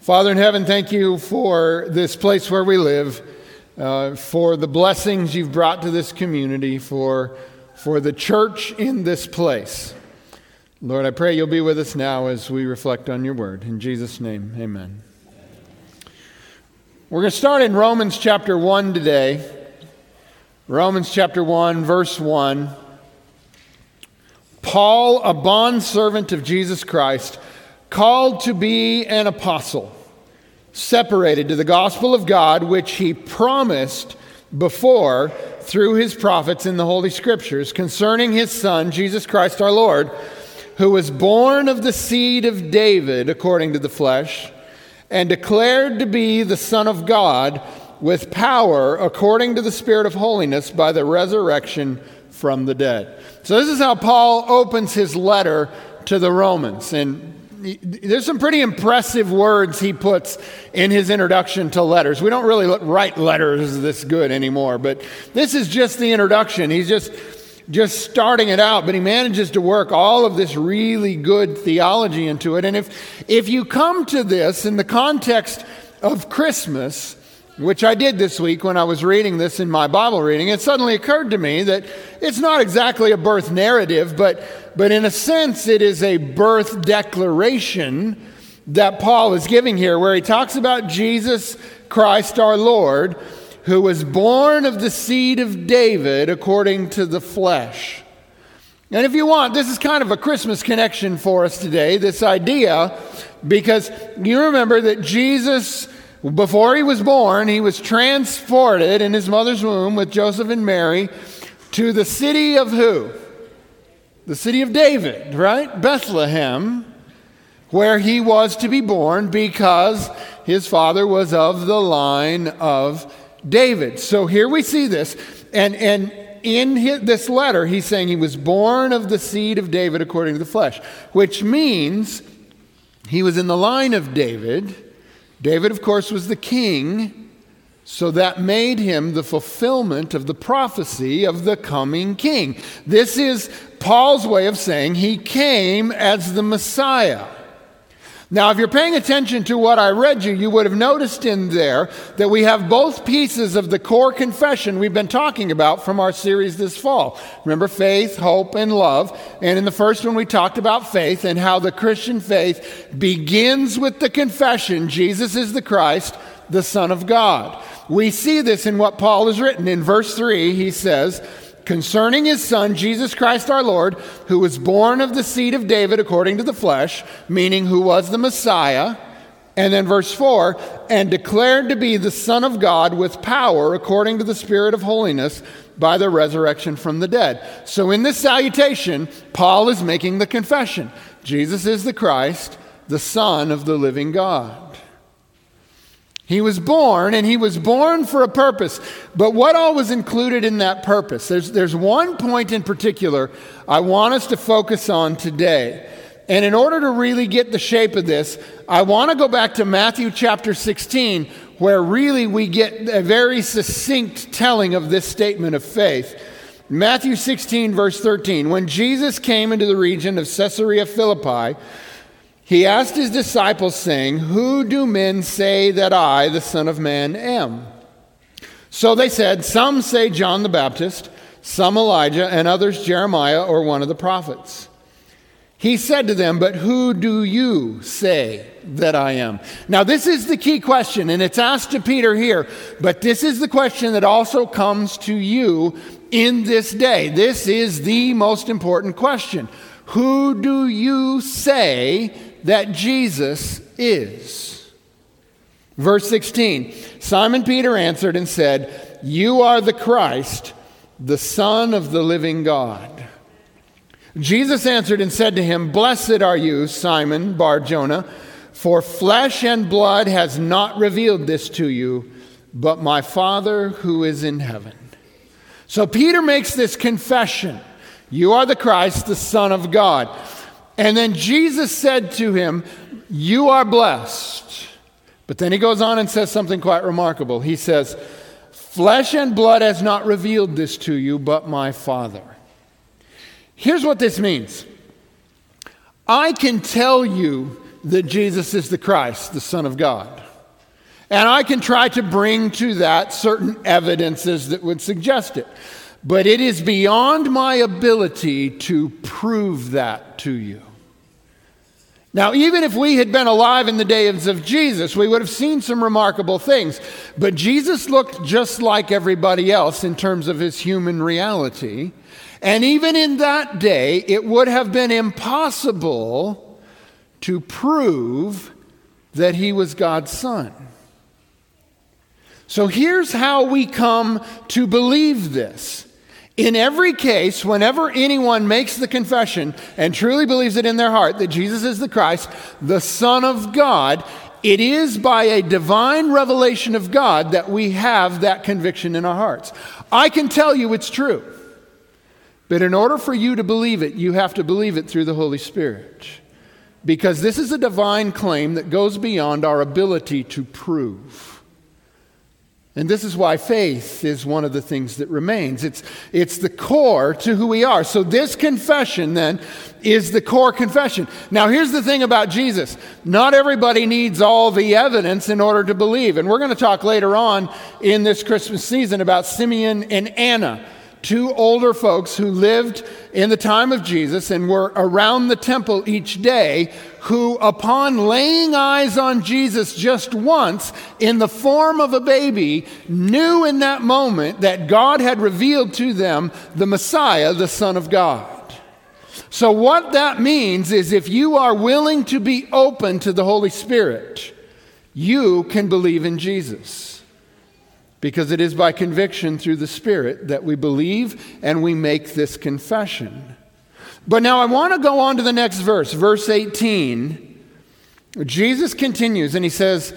Father in heaven, thank you for this place where we live, uh, for the blessings you've brought to this community, for, for the church in this place. Lord, I pray you'll be with us now as we reflect on your word. In Jesus' name, amen. We're going to start in Romans chapter 1 today. Romans chapter 1, verse 1. Paul, a bondservant of Jesus Christ, called to be an apostle, separated to the gospel of God, which he promised before through his prophets in the Holy Scriptures concerning his Son, Jesus Christ our Lord, who was born of the seed of David according to the flesh, and declared to be the Son of God with power according to the Spirit of holiness by the resurrection from the dead. So, this is how Paul opens his letter to the Romans. And there's some pretty impressive words he puts in his introduction to letters. We don't really write letters this good anymore, but this is just the introduction. He's just just starting it out, but he manages to work all of this really good theology into it. And if if you come to this in the context of Christmas, which I did this week when I was reading this in my Bible reading, it suddenly occurred to me that it's not exactly a birth narrative, but, but in a sense, it is a birth declaration that Paul is giving here, where he talks about Jesus Christ our Lord, who was born of the seed of David according to the flesh. And if you want, this is kind of a Christmas connection for us today, this idea, because you remember that Jesus before he was born, he was transported in his mother's womb with Joseph and Mary to the city of who? The city of David, right? Bethlehem, where he was to be born because his father was of the line of David. So here we see this. And, and in his, this letter, he's saying he was born of the seed of David according to the flesh, which means he was in the line of David David, of course, was the king, so that made him the fulfillment of the prophecy of the coming king. This is Paul's way of saying he came as the Messiah. Now, if you're paying attention to what I read you, you would have noticed in there that we have both pieces of the core confession we've been talking about from our series this fall. Remember faith, hope, and love. And in the first one, we talked about faith and how the Christian faith begins with the confession Jesus is the Christ, the Son of God. We see this in what Paul has written. In verse 3, he says, concerning his son, Jesus Christ our Lord, who was born of the seed of David according to the flesh, meaning who was the Messiah. And then verse 4 and declared to be the Son of God with power according to the Spirit of holiness by the resurrection from the dead. So in this salutation, Paul is making the confession Jesus is the Christ, the Son of the living God. He was born, and he was born for a purpose. But what all was included in that purpose? There's, there's one point in particular I want us to focus on today. And in order to really get the shape of this, I want to go back to Matthew chapter 16, where really we get a very succinct telling of this statement of faith. Matthew 16, verse 13. When Jesus came into the region of Caesarea Philippi, he asked his disciples, saying, Who do men say that I, the Son of Man, am? So they said, Some say John the Baptist, some Elijah, and others Jeremiah or one of the prophets. He said to them, But who do you say that I am? Now, this is the key question, and it's asked to Peter here, but this is the question that also comes to you in this day. This is the most important question. Who do you say that Jesus is. Verse 16 Simon Peter answered and said, You are the Christ, the Son of the living God. Jesus answered and said to him, Blessed are you, Simon Bar Jonah, for flesh and blood has not revealed this to you, but my Father who is in heaven. So Peter makes this confession You are the Christ, the Son of God. And then Jesus said to him, You are blessed. But then he goes on and says something quite remarkable. He says, Flesh and blood has not revealed this to you, but my Father. Here's what this means I can tell you that Jesus is the Christ, the Son of God. And I can try to bring to that certain evidences that would suggest it. But it is beyond my ability to prove that to you. Now, even if we had been alive in the days of Jesus, we would have seen some remarkable things. But Jesus looked just like everybody else in terms of his human reality. And even in that day, it would have been impossible to prove that he was God's son. So here's how we come to believe this. In every case, whenever anyone makes the confession and truly believes it in their heart that Jesus is the Christ, the Son of God, it is by a divine revelation of God that we have that conviction in our hearts. I can tell you it's true. But in order for you to believe it, you have to believe it through the Holy Spirit. Because this is a divine claim that goes beyond our ability to prove. And this is why faith is one of the things that remains. It's, it's the core to who we are. So, this confession then is the core confession. Now, here's the thing about Jesus not everybody needs all the evidence in order to believe. And we're going to talk later on in this Christmas season about Simeon and Anna two older folks who lived in the time of Jesus and were around the temple each day, who, upon laying eyes on Jesus just once in the form of a baby, knew in that moment that God had revealed to them the Messiah, the Son of God. So, what that means is if you are willing to be open to the Holy Spirit, you can believe in Jesus because it is by conviction through the Spirit that we believe and we make this confession. But now I want to go on to the next verse, verse 18. Jesus continues and he says,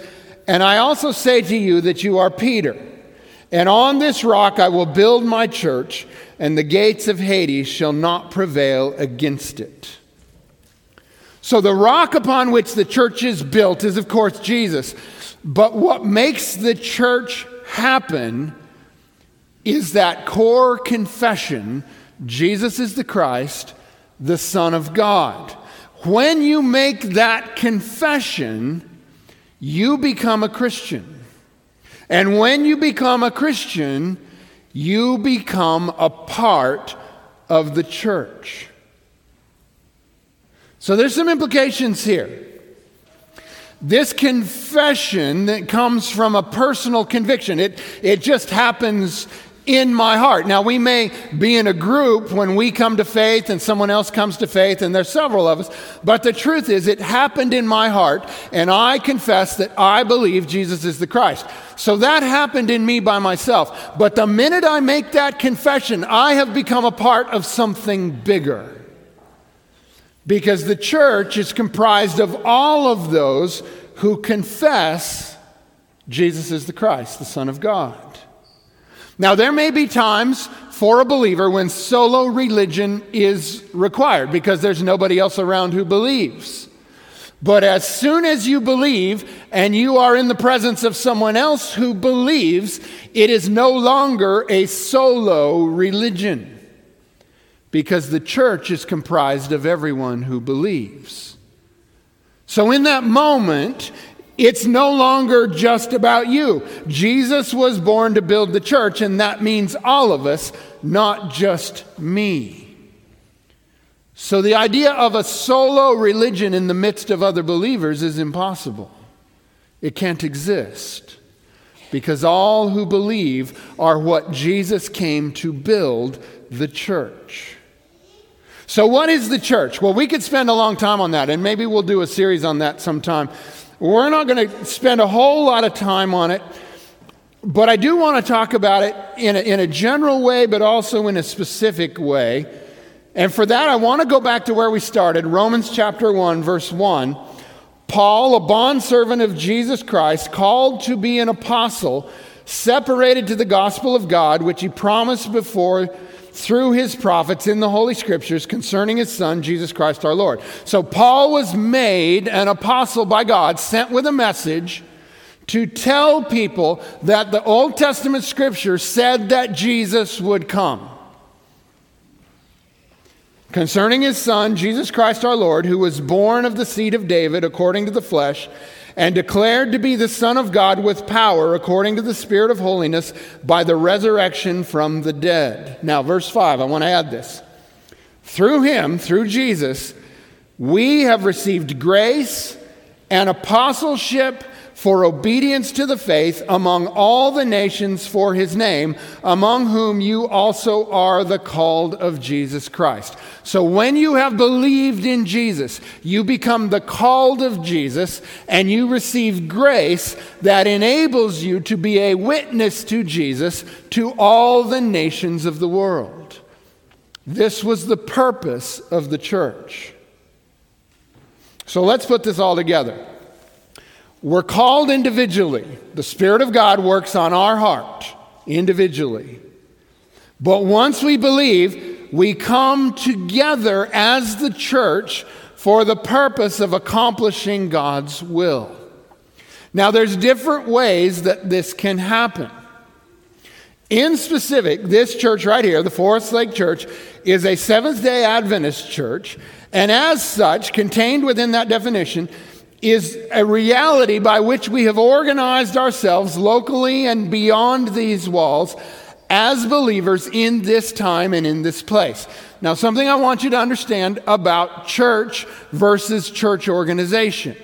And I also say to you that you are Peter, and on this rock I will build my church, and the gates of Hades shall not prevail against it. So the rock upon which the church is built is, of course, Jesus. But what makes the church happen is that core confession Jesus is the Christ, the Son of God. When you make that confession, you become a Christian. And when you become a Christian, you become a part of the church. So there's some implications here. This confession that comes from a personal conviction, it, it just happens in my heart. Now, we may be in a group when we come to faith and someone else comes to faith, and there's several of us, but the truth is, it happened in my heart, and I confess that I believe Jesus is the Christ. So that happened in me by myself. But the minute I make that confession, I have become a part of something bigger because the church is comprised of all of those who confess Jesus is the Christ, the Son of God. Now, there may be times for a believer when solo religion is required because there's nobody else around who believes. But as soon as you believe and you are in the presence of someone else who believes, it is no longer a solo religion because the church is comprised of everyone who believes. So, in that moment, it's no longer just about you. Jesus was born to build the church, and that means all of us, not just me. So, the idea of a solo religion in the midst of other believers is impossible. It can't exist because all who believe are what Jesus came to build the church. So, what is the church? Well, we could spend a long time on that, and maybe we'll do a series on that sometime. We're not going to spend a whole lot of time on it, but I do want to talk about it in a, in a general way, but also in a specific way. And for that, I want to go back to where we started Romans chapter 1, verse 1. Paul, a bondservant of Jesus Christ, called to be an apostle, separated to the gospel of God, which he promised before through his prophets in the Holy Scriptures concerning his Son, Jesus Christ our Lord. So Paul was made an apostle by God, sent with a message to tell people that the Old Testament Scripture said that Jesus would come. concerning his Son, Jesus Christ our Lord, who was born of the seed of David according to the flesh, and declared to be the Son of God with power according to the Spirit of holiness by the resurrection from the dead. Now, verse 5, I want to add this. Through him, through Jesus, we have received grace and apostleship for obedience to the faith among all the nations for his name, among whom you also are the called of Jesus Christ. So when you have believed in Jesus, you become the called of Jesus and you receive grace that enables you to be a witness to Jesus to all the nations of the world. This was the purpose of the church. So let's put this all together. We're called individually. The Spirit of God works on our heart individually. But once we believe, we come together as the church for the purpose of accomplishing God's will. Now, there's different ways that this can happen. In specific, this church right here, the Forest Lake Church, is a Seventh day Adventist church, and as such, contained within that definition, is a reality by which we have organized ourselves locally and beyond these walls as believers in this time and in this place. Now, something I want you to understand about church versus church organization.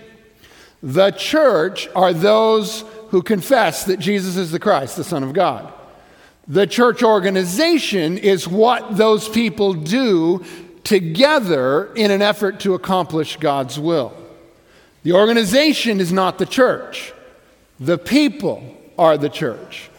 The church are those who confess that Jesus is the Christ, the Son of God. The church organization is what those people do together in an effort to accomplish God's will. The organization is not the church, the people are the church.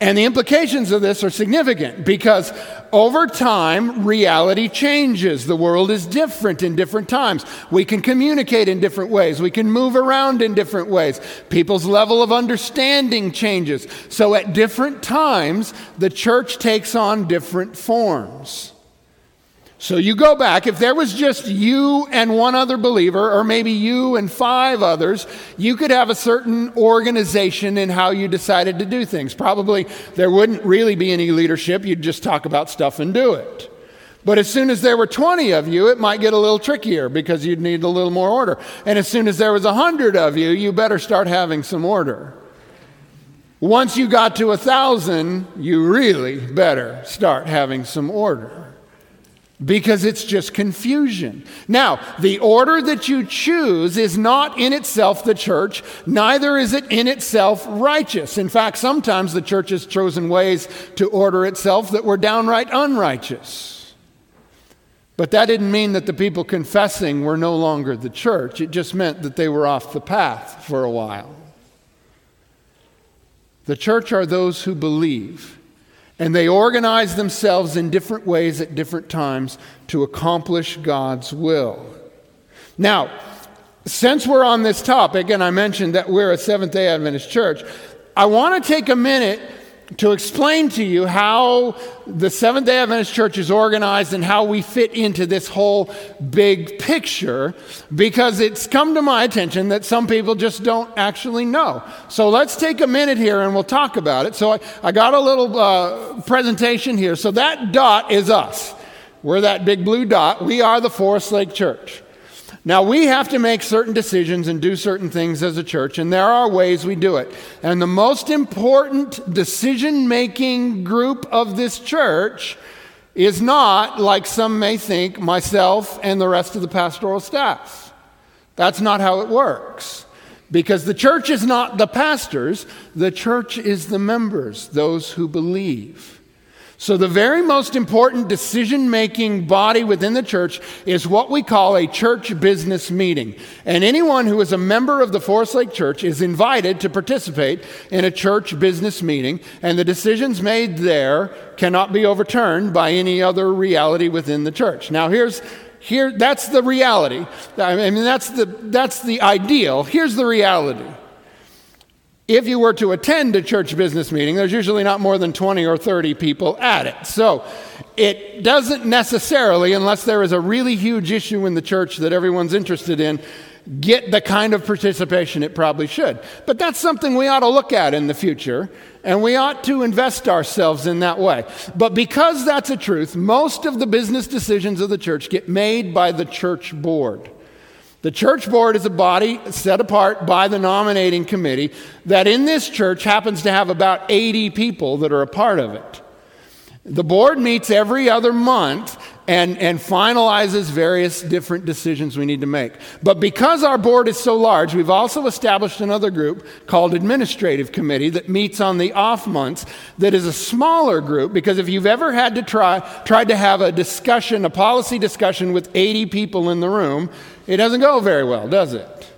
And the implications of this are significant because over time, reality changes. The world is different in different times. We can communicate in different ways. We can move around in different ways. People's level of understanding changes. So at different times, the church takes on different forms. So you go back, if there was just you and one other believer, or maybe you and five others, you could have a certain organization in how you decided to do things. Probably there wouldn't really be any leadership, you'd just talk about stuff and do it. But as soon as there were 20 of you, it might get a little trickier because you'd need a little more order. And as soon as there was 100 of you, you better start having some order. Once you got to a thousand, you really better start having some order because it's just confusion. Now, the order that you choose is not in itself the church, neither is it in itself righteous. In fact, sometimes the church has chosen ways to order itself that were downright unrighteous. But that didn't mean that the people confessing were no longer the church, it just meant that they were off the path for a while. The church are those who believe and they organize themselves in different ways at different times to accomplish God's will. Now, since we're on this topic, and I mentioned that we're a Seventh day Adventist church, I want to take a minute to explain to you how the Seventh day Adventist Church is organized and how we fit into this whole big picture because it's come to my attention that some people just don't actually know. So let's take a minute here and we'll talk about it. So I, I got a little uh, presentation here. So that dot is us. We're that big blue dot. We are the Forest Lake Church. Now, we have to make certain decisions and do certain things as a church, and there are ways we do it. And the most important decision making group of this church is not, like some may think, myself and the rest of the pastoral staff. That's not how it works. Because the church is not the pastors, the church is the members, those who believe. So, the very most important decision making body within the church is what we call a church business meeting. And anyone who is a member of the Forest Lake Church is invited to participate in a church business meeting, and the decisions made there cannot be overturned by any other reality within the church. Now, here's here that's the reality. I mean, that's the, that's the ideal. Here's the reality if you were to attend a church business meeting, there's usually not more than 20 or 30 people at it. So it doesn't necessarily, unless there is a really huge issue in the church that everyone's interested in, get the kind of participation it probably should. But that's something we ought to look at in the future, and we ought to invest ourselves in that way. But because that's a truth, most of the business decisions of the church get made by the church board. The church board is a body set apart by the nominating committee that in this church happens to have about 80 people that are a part of it. The board meets every other month and, and finalizes various different decisions we need to make. But because our board is so large, we've also established another group called Administrative Committee that meets on the off months that is a smaller group because if you've ever had to try tried to have a discussion, a policy discussion with 80 people in the room, it doesn't go very well, does it?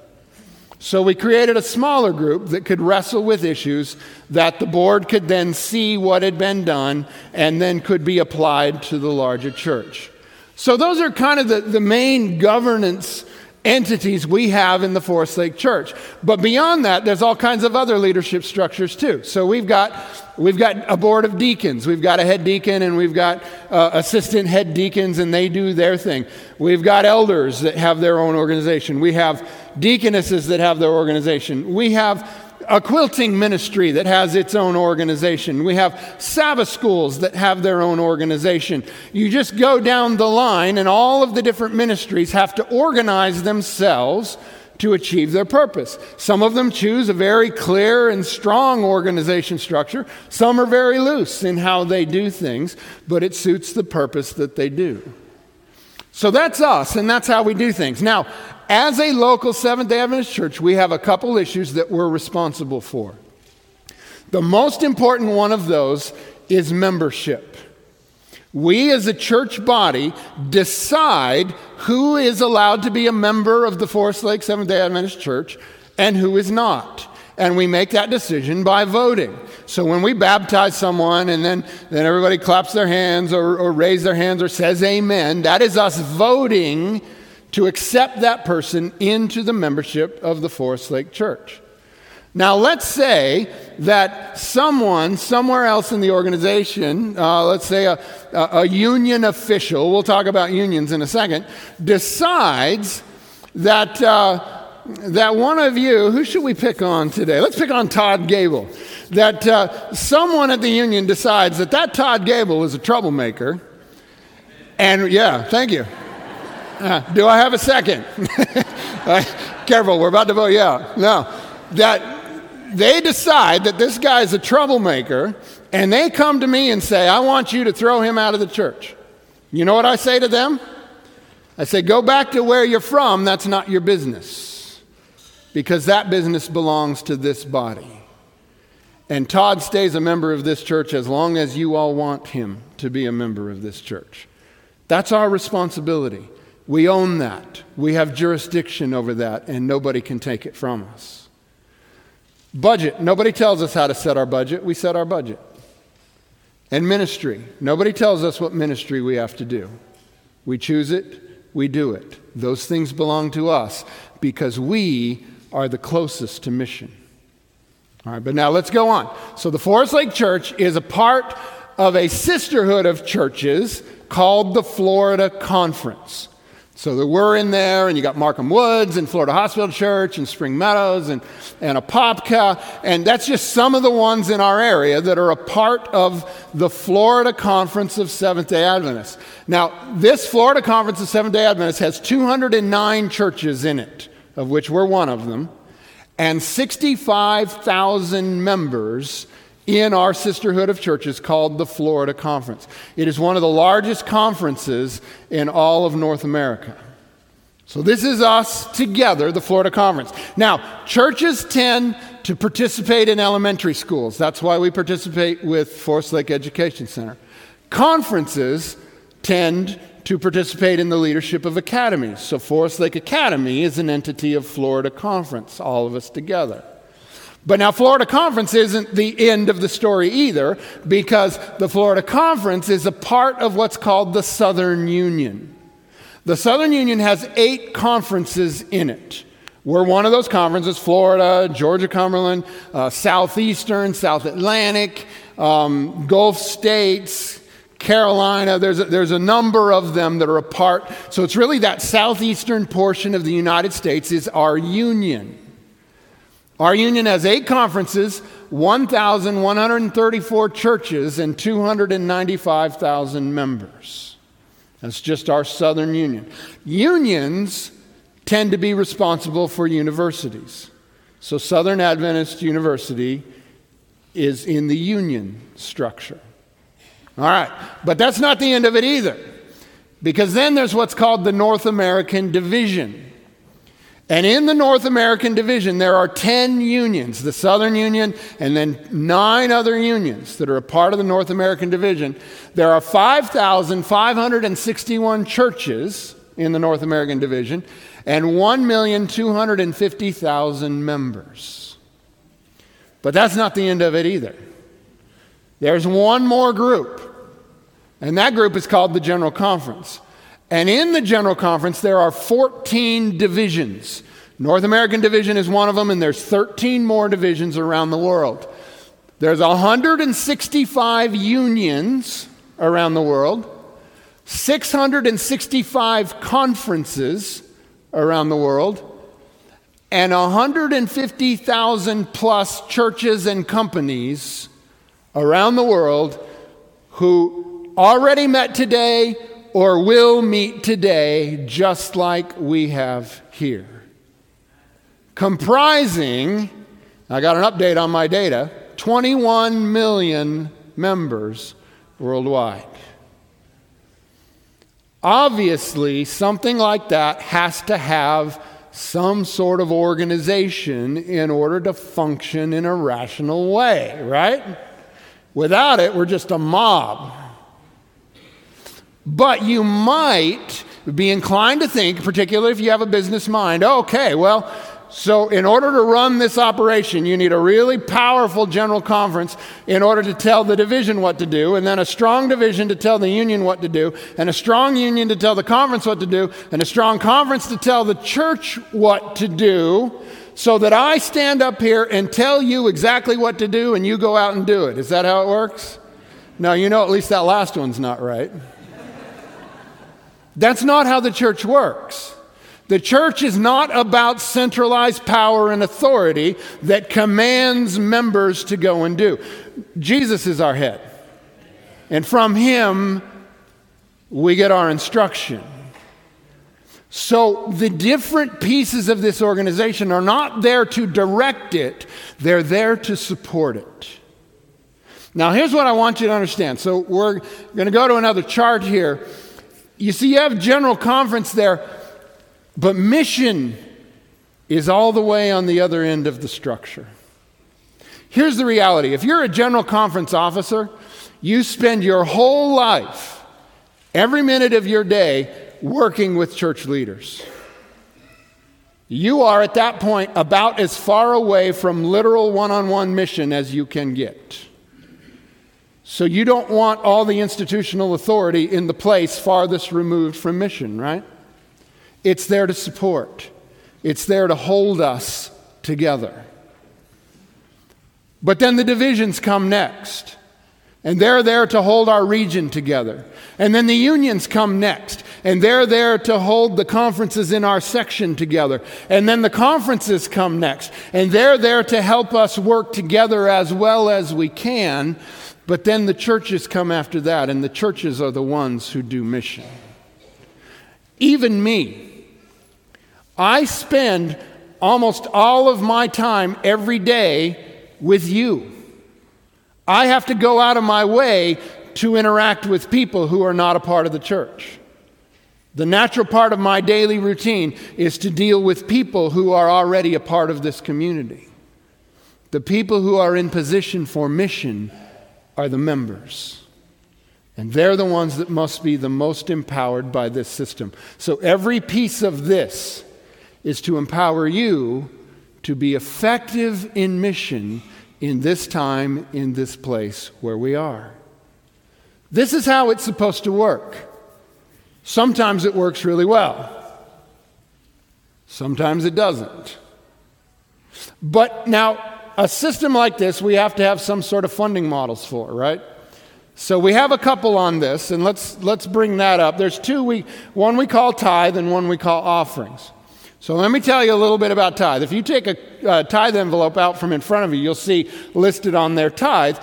So we created a smaller group that could wrestle with issues that the board could then see what had been done and then could be applied to the larger church. So those are kind of the, the main governance entities we have in the Forest Lake Church. But beyond that, there's all kinds of other leadership structures too. So we've got we've got a board of deacons, we've got a head deacon, and we've got uh, assistant head deacons, and they do their thing. We've got elders that have their own organization. We have deaconesses that have their organization. We have a quilting ministry that has its own organization. We have Sabbath schools that have their own organization. You just go down the line, and all of the different ministries have to organize themselves to achieve their purpose. Some of them choose a very clear and strong organization structure, some are very loose in how they do things, but it suits the purpose that they do. So that's us, and that's how we do things. Now, as a local Seventh day Adventist church, we have a couple issues that we're responsible for. The most important one of those is membership. We as a church body decide who is allowed to be a member of the Forest Lake Seventh day Adventist Church and who is not. And we make that decision by voting. So when we baptize someone and then, then everybody claps their hands or, or raise their hands or says amen, that is us voting to accept that person into the membership of the Forest Lake Church. Now, let's say that someone somewhere else in the organization, uh, let's say a, a, union official, we'll talk about unions in a second, decides that, uh, that one of you, who should we pick on today? Let's pick on Todd Gable. That uh, someone at the union decides that that Todd Gable is a troublemaker. And yeah, thank you. Uh, do I have a second? Careful, we're about to vote yeah. No. That they decide that this guy is a troublemaker, and they come to me and say, I want you to throw him out of the church. You know what I say to them? I say, go back to where you're from, that's not your business. Because that business belongs to this body. And Todd stays a member of this church as long as you all want him to be a member of this church. That's our responsibility. We own that. We have jurisdiction over that, and nobody can take it from us. Budget. Nobody tells us how to set our budget. We set our budget. And ministry. Nobody tells us what ministry we have to do. We choose it, we do it. Those things belong to us because we are the closest to mission. All right, but now let's go on. So the Forest Lake Church is a part of a sisterhood of churches called the Florida Conference. So there were in there, and you got Markham Woods and Florida Hospital Church and Spring Meadows and, and Apopka. And that's just some of the ones in our area that are a part of the Florida Conference of Seventh day Adventists. Now, this Florida Conference of Seventh day Adventists has 209 churches in it, of which we're one of them, and 65,000 members in our sisterhood of churches called the Florida Conference. It is one of the largest conferences in all of North America. So, this is us together, the Florida Conference. Now, churches tend to participate in elementary schools. That's why we participate with Forest Lake Education Center. Conferences tend to participate in the leadership of academies. So, Forest Lake Academy is an entity of Florida Conference, all of us together. But now, Florida Conference isn't the end of the story either, because the Florida Conference is a part of what's called the Southern Union. The Southern Union has eight conferences in it. We're one of those conferences Florida, Georgia Cumberland, uh, Southeastern, South Atlantic, um, Gulf States, Carolina. There's a, there's a number of them that are apart. So it's really that southeastern portion of the United States is our union. Our union has eight conferences, 1,134 churches, and 295,000 members. That's just our Southern Union. Unions tend to be responsible for universities. So Southern Adventist University is in the union structure. All right, but that's not the end of it either, because then there's what's called the North American Division. And in the North American Division, there are 10 unions, the Southern Union, and then nine other unions that are a part of the North American Division. There are 5,561 churches in the North American Division and 1,250,000 members. But that's not the end of it either. There's one more group, and that group is called the General Conference. And in the General Conference, there are 14 divisions. North American Division is one of them, and there's 13 more divisions around the world. There's 165 unions around the world, 665 conferences around the world, and 150,000 plus churches and companies around the world who already met today or will meet today, just like we have here. Comprising, I got an update on my data, 21 million members worldwide. Obviously, something like that has to have some sort of organization in order to function in a rational way, right? Without it, we're just a mob. But you might be inclined to think, particularly if you have a business mind, okay, well, so, in order to run this operation, you need a really powerful general conference in order to tell the division what to do, and then a strong division to tell the union what to do, and a strong union to tell the conference what to do, and a strong conference to tell the church what to do, so that I stand up here and tell you exactly what to do and you go out and do it. Is that how it works? No, you know, at least that last one's not right. That's not how the church works. The church is not about centralized power and authority that commands members to go and do. Jesus is our head. And from him, we get our instruction. So the different pieces of this organization are not there to direct it, they're there to support it. Now, here's what I want you to understand. So we're going to go to another chart here. You see, you have general conference there but mission is all the way on the other end of the structure. Here's the reality if you're a general conference officer, you spend your whole life, every minute of your day, working with church leaders. You are at that point about as far away from literal one on one mission as you can get. So you don't want all the institutional authority in the place farthest removed from mission, right? It's there to support, it's there to hold us together. But then the divisions come next. And they're there to hold our region together. And then the unions come next. And they're there to hold the conferences in our section together. And then the conferences come next. And they're there to help us work together as well as we can. But then the churches come after that. And the churches are the ones who do mission. Even me, I spend almost all of my time every day with you. I have to go out of my way to interact with people who are not a part of the church. The natural part of my daily routine is to deal with people who are already a part of this community. The people who are in position for mission are the members. And they're the ones that must be the most empowered by this system. So every piece of this is to empower you to be effective in mission in this time, in this place where we are. This is how it's supposed to work. Sometimes it works really well, sometimes it doesn't. But now, a system like this, we have to have some sort of funding models for, right? So we have a couple on this, and let's, let's bring that up. There's two, we, one we call tithe and one we call offerings. So let me tell you a little bit about tithe. If you take a, a tithe envelope out from in front of you, you'll see listed on there tithe.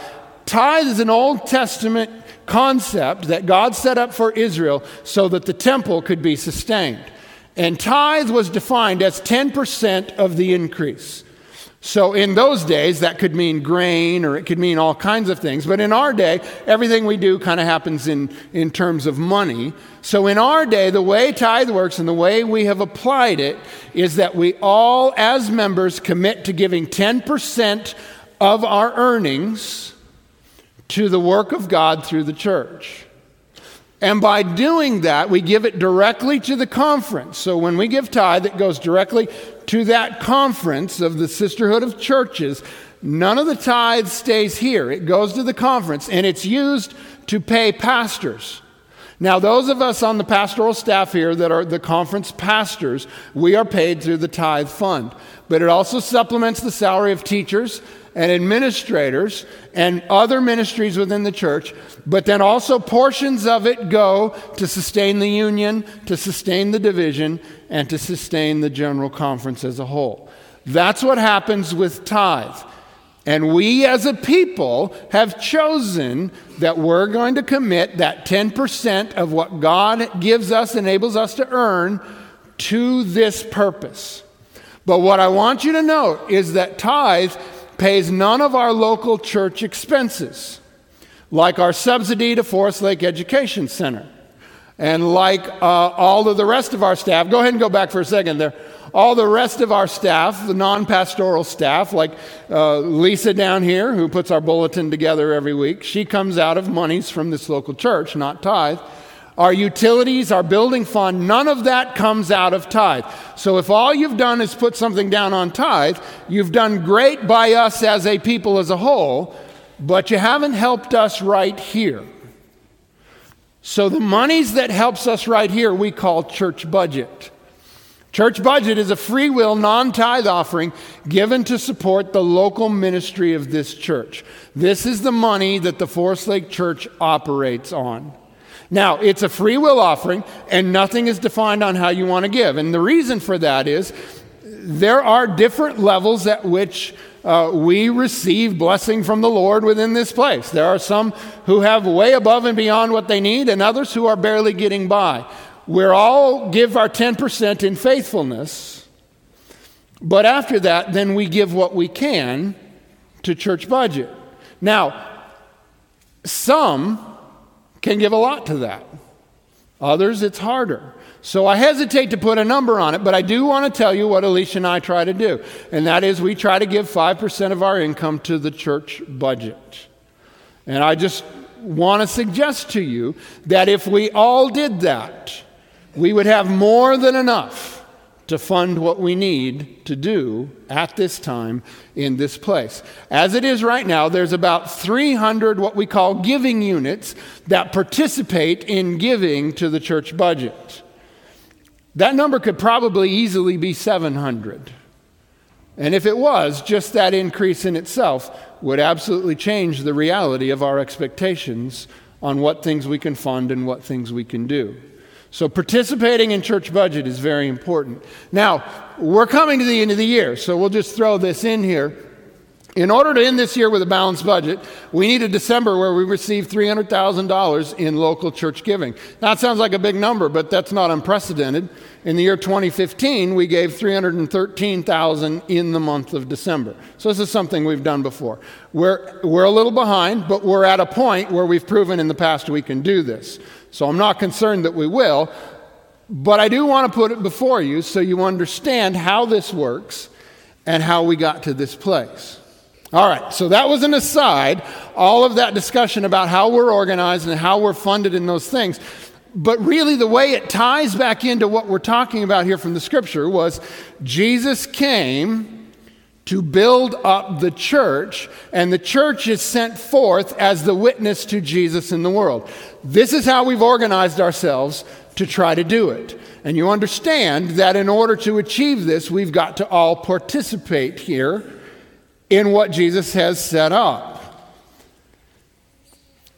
Tithe is an Old Testament concept that God set up for Israel so that the temple could be sustained. And tithe was defined as 10% of the increase. So in those days, that could mean grain or it could mean all kinds of things. But in our day, everything we do kind of happens in, in terms of money. So in our day, the way tithe works and the way we have applied it is that we all, as members, commit to giving 10% of our earnings to the work of God through the church. And by doing that, we give it directly to the conference. So when we give tithe, it goes directly to that conference of the Sisterhood of Churches. None of the tithe stays here, it goes to the conference, and it's used to pay pastors. Now, those of us on the pastoral staff here that are the conference pastors, we are paid through the tithe fund. But it also supplements the salary of teachers and administrators and other ministries within the church, but then also portions of it go to sustain the union, to sustain the division, and to sustain the general conference as a whole. That's what happens with tithe. And we as a people have chosen that we're going to commit that 10% of what God gives us, enables us to earn, to this purpose. But what I want you to know is that tithe pays none of our local church expenses, like our subsidy to Forest Lake Education Center, and like uh, all of the rest of our staff. Go ahead and go back for a second there. All the rest of our staff, the non pastoral staff, like uh, Lisa down here, who puts our bulletin together every week, she comes out of monies from this local church, not tithe our utilities, our building fund, none of that comes out of tithe. So if all you've done is put something down on tithe, you've done great by us as a people as a whole, but you haven't helped us right here. So the monies that helps us right here we call church budget. Church budget is a free will, non tithe offering given to support the local ministry of this church. This is the money that the Forest Lake Church operates on. Now, it's a free will offering, and nothing is defined on how you want to give. And the reason for that is there are different levels at which uh, we receive blessing from the Lord within this place. There are some who have way above and beyond what they need, and others who are barely getting by. We're all give our 10% in faithfulness, but after that, then we give what we can to church budget. Now, some can give a lot to that. Others, it's harder. So I hesitate to put a number on it, but I do want to tell you what Alicia and I try to do. And that is we try to give 5% of our income to the church budget. And I just want to suggest to you that if we all did that, we would have more than enough to fund what we need to do at this time in this place. As it is right now, there's about 300 what we call giving units that participate in giving to the church budget. That number could probably easily be 700. And if it was, just that increase in itself would absolutely change the reality of our expectations on what things we can fund and what things we can do. So, participating in church budget is very important. Now, we're coming to the end of the year, so we'll just throw this in here. In order to end this year with a balanced budget, we need a December where we receive $300,000 in local church giving. That sounds like a big number, but that's not unprecedented. In the year 2015, we gave 313,000 in the month of December. So this is something we've done before. We're, we're a little behind, but we're at a point where we've proven in the past we can do this. So I'm not concerned that we will, but I do want to put it before you so you understand how this works and how we got to this place. All right, so that was an aside, all of that discussion about how we're organized and how we're funded in those things. But really, the way it ties back into what we're talking about here from the scripture was Jesus came to build up the church, and the church is sent forth as the witness to Jesus in the world. This is how we've organized ourselves to try to do it. And you understand that in order to achieve this, we've got to all participate here in what Jesus has set up.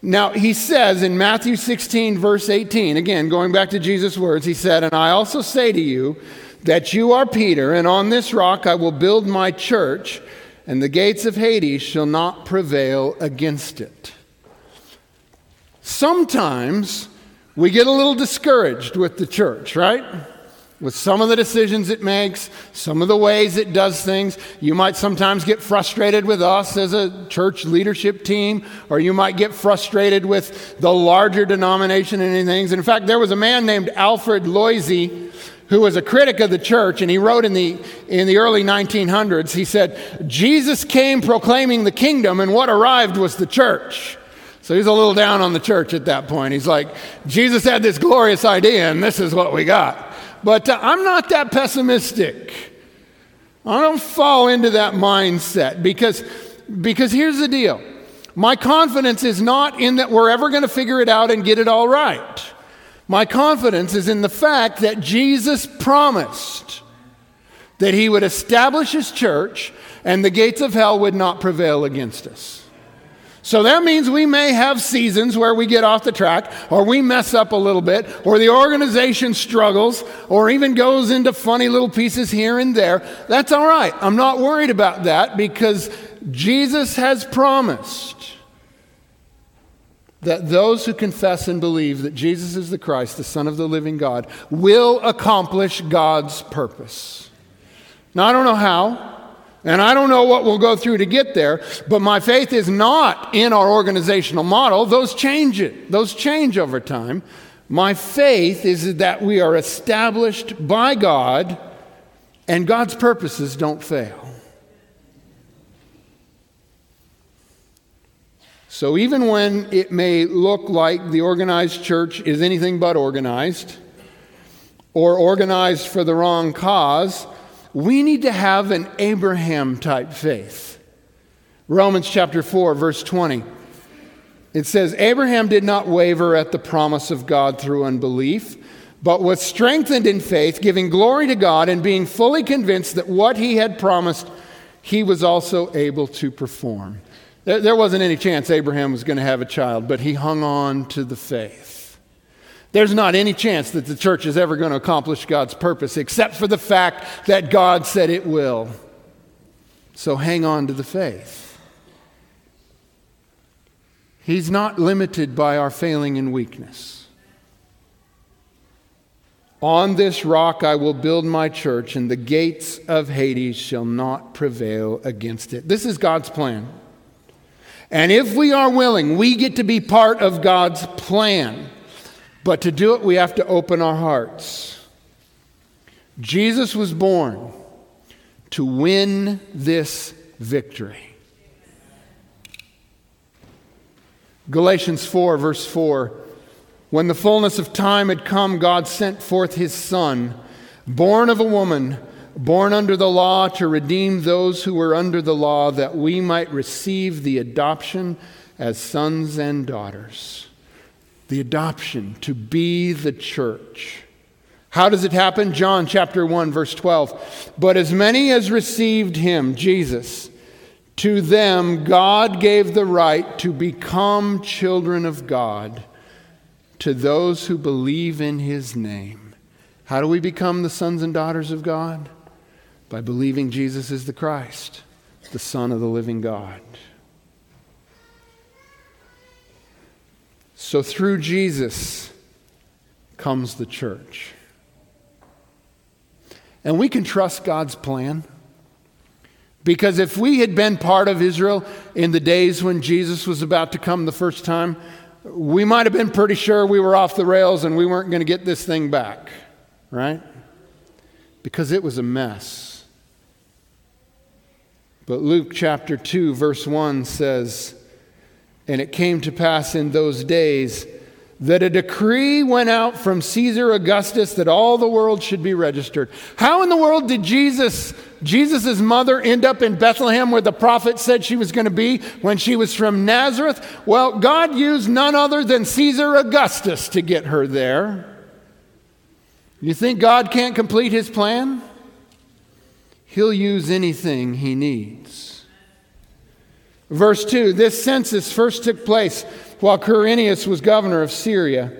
Now, he says in Matthew 16, verse 18, again, going back to Jesus' words, he said, And I also say to you that you are Peter, and on this rock I will build my church, and the gates of Hades shall not prevail against it. Sometimes we get a little discouraged with the church, right? With some of the decisions it makes, some of the ways it does things. You might sometimes get frustrated with us as a church leadership team, or you might get frustrated with the larger denomination and things. In fact, there was a man named Alfred Loisy who was a critic of the church, and he wrote in the, in the early 1900s, he said, Jesus came proclaiming the kingdom, and what arrived was the church. So he's a little down on the church at that point. He's like, Jesus had this glorious idea, and this is what we got. But uh, I'm not that pessimistic. I don't fall into that mindset because, because here's the deal my confidence is not in that we're ever going to figure it out and get it all right. My confidence is in the fact that Jesus promised that he would establish his church and the gates of hell would not prevail against us. So that means we may have seasons where we get off the track, or we mess up a little bit, or the organization struggles, or even goes into funny little pieces here and there. That's all right. I'm not worried about that because Jesus has promised that those who confess and believe that Jesus is the Christ, the Son of the living God, will accomplish God's purpose. Now, I don't know how. And I don't know what we'll go through to get there, but my faith is not in our organizational model. Those change it. Those change over time. My faith is that we are established by God and God's purposes don't fail. So even when it may look like the organized church is anything but organized or organized for the wrong cause, we need to have an Abraham type faith. Romans chapter 4, verse 20. It says, Abraham did not waver at the promise of God through unbelief, but was strengthened in faith, giving glory to God, and being fully convinced that what he had promised, he was also able to perform. There wasn't any chance Abraham was going to have a child, but he hung on to the faith. There's not any chance that the church is ever going to accomplish God's purpose except for the fact that God said it will. So hang on to the faith. He's not limited by our failing and weakness. On this rock I will build my church, and the gates of Hades shall not prevail against it. This is God's plan. And if we are willing, we get to be part of God's plan. But to do it, we have to open our hearts. Jesus was born to win this victory. Galatians 4, verse 4 When the fullness of time had come, God sent forth his Son, born of a woman, born under the law, to redeem those who were under the law, that we might receive the adoption as sons and daughters the adoption, to be the church. How does it happen? John chapter 1, verse 12. But as many as received him, Jesus, to them God gave the right to become children of God, to those who believe in his name. How do we become the sons and daughters of God? By believing Jesus is the Christ, the Son of the living God. So through Jesus comes the church. And we can trust God's plan. Because if we had been part of Israel in the days when Jesus was about to come the first time, we might have been pretty sure we were off the rails and we weren't going to get this thing back, right? Because it was a mess. But Luke chapter 2, verse 1 says, and it came to pass in those days that a decree went out from Caesar Augustus that all the world should be registered. How in the world did Jesus, Jesus' mother, end up in Bethlehem where the prophet said she was going to be when she was from Nazareth? Well, God used none other than Caesar Augustus to get her there. You think God can't complete his plan? He'll use anything he needs. Verse 2 This census first took place while Quirinius was governor of Syria.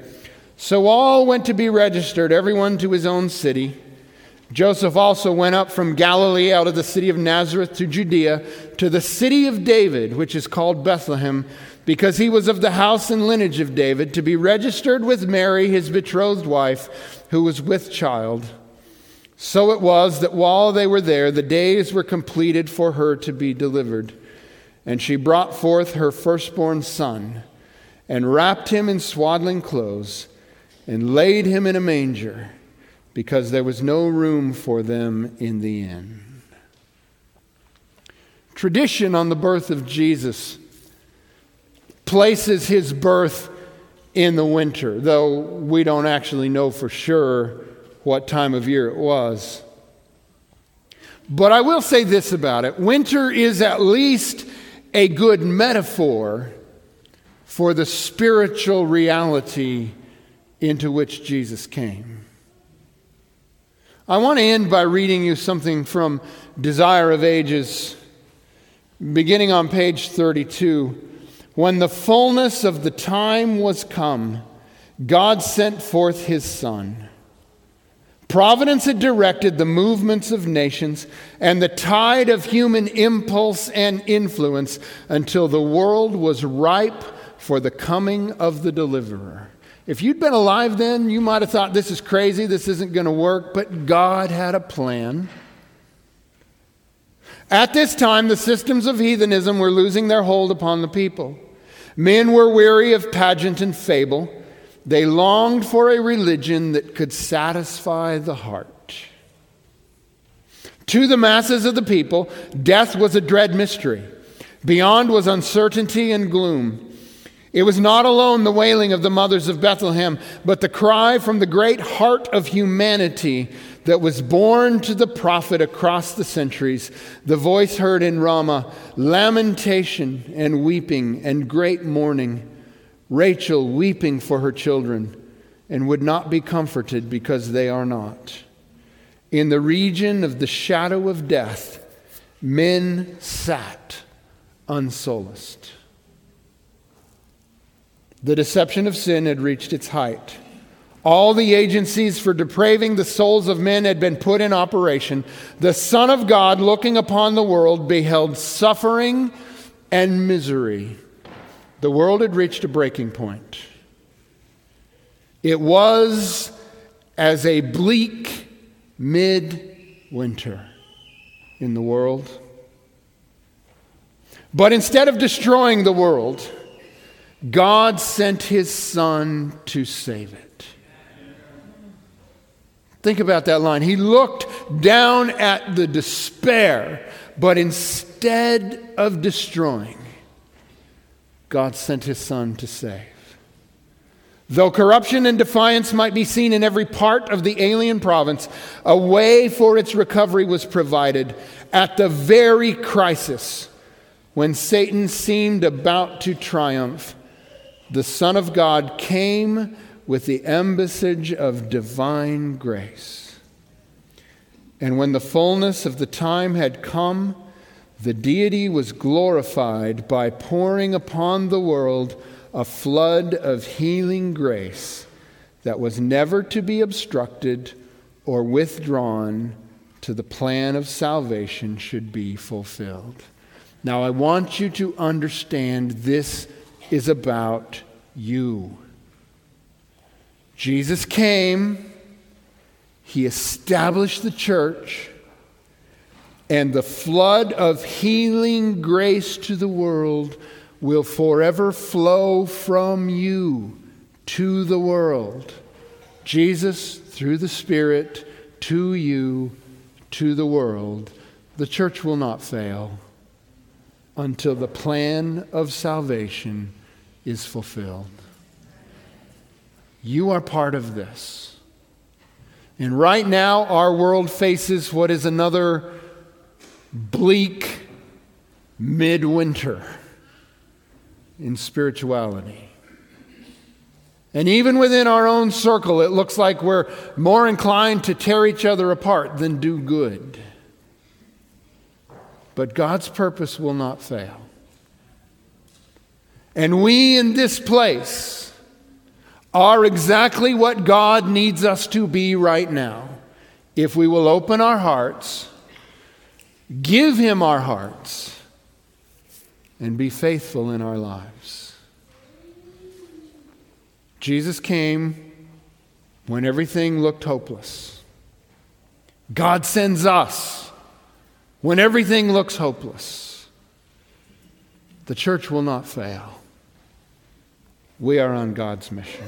So all went to be registered, everyone to his own city. Joseph also went up from Galilee out of the city of Nazareth to Judea, to the city of David, which is called Bethlehem, because he was of the house and lineage of David, to be registered with Mary, his betrothed wife, who was with child. So it was that while they were there, the days were completed for her to be delivered. And she brought forth her firstborn son, and wrapped him in swaddling clothes, and laid him in a manger because there was no room for them in the inn. Tradition on the birth of Jesus places his birth in the winter, though we don't actually know for sure what time of year it was. But I will say this about it winter is at least a good metaphor for the spiritual reality into which Jesus came. I want to end by reading you something from Desire of Ages, beginning on page 32. When the fullness of the time was come, God sent forth his Son. Providence had directed the movements of nations and the tide of human impulse and influence until the world was ripe for the coming of the deliverer. If you'd been alive then, you might have thought, this is crazy, this isn't going to work, but God had a plan. At this time, the systems of heathenism were losing their hold upon the people. Men were weary of pageant and fable. They longed for a religion that could satisfy the heart. To the masses of the people, death was a dread mystery. Beyond was uncertainty and gloom. It was not alone the wailing of the mothers of Bethlehem, but the cry from the great heart of humanity that was borne to the prophet across the centuries, the voice heard in Ramah, lamentation and weeping and great mourning. Rachel weeping for her children and would not be comforted because they are not. In the region of the shadow of death, men sat unsolaced. The deception of sin had reached its height. All the agencies for depraving the souls of men had been put in operation. The Son of God, looking upon the world, beheld suffering and misery. The world had reached a breaking point. It was as a bleak midwinter in the world. But instead of destroying the world, God sent his son to save it. Think about that line. He looked down at the despair, but instead of destroying, God sent his son to save. Though corruption and defiance might be seen in every part of the alien province, a way for its recovery was provided at the very crisis when Satan seemed about to triumph the Son of God came with the embassage of divine grace. And when the fullness of the time had come, the deity was glorified by pouring upon the world a flood of healing grace that was never to be obstructed or withdrawn till the plan of salvation should be fulfilled. Now, I want you to understand this is about you. Jesus came, he established the church, and the flood of healing grace to the world will forever flow from you to the world. Jesus, through the Spirit, to you, to the world. The church will not fail until the plan of salvation is fulfilled. You are part of this. And right now, our world faces what is another bleak midwinter in spirituality. And even within our own circle, it looks like we're more inclined to tear each other apart than do good. But God's purpose will not fail. And we in this place are exactly what God needs us to be right now. If we will open our hearts, give Him our hearts, and be faithful in our lives. Jesus came when everything looked hopeless. God sends us when everything looks hopeless. The church will not fail. We are on God's mission.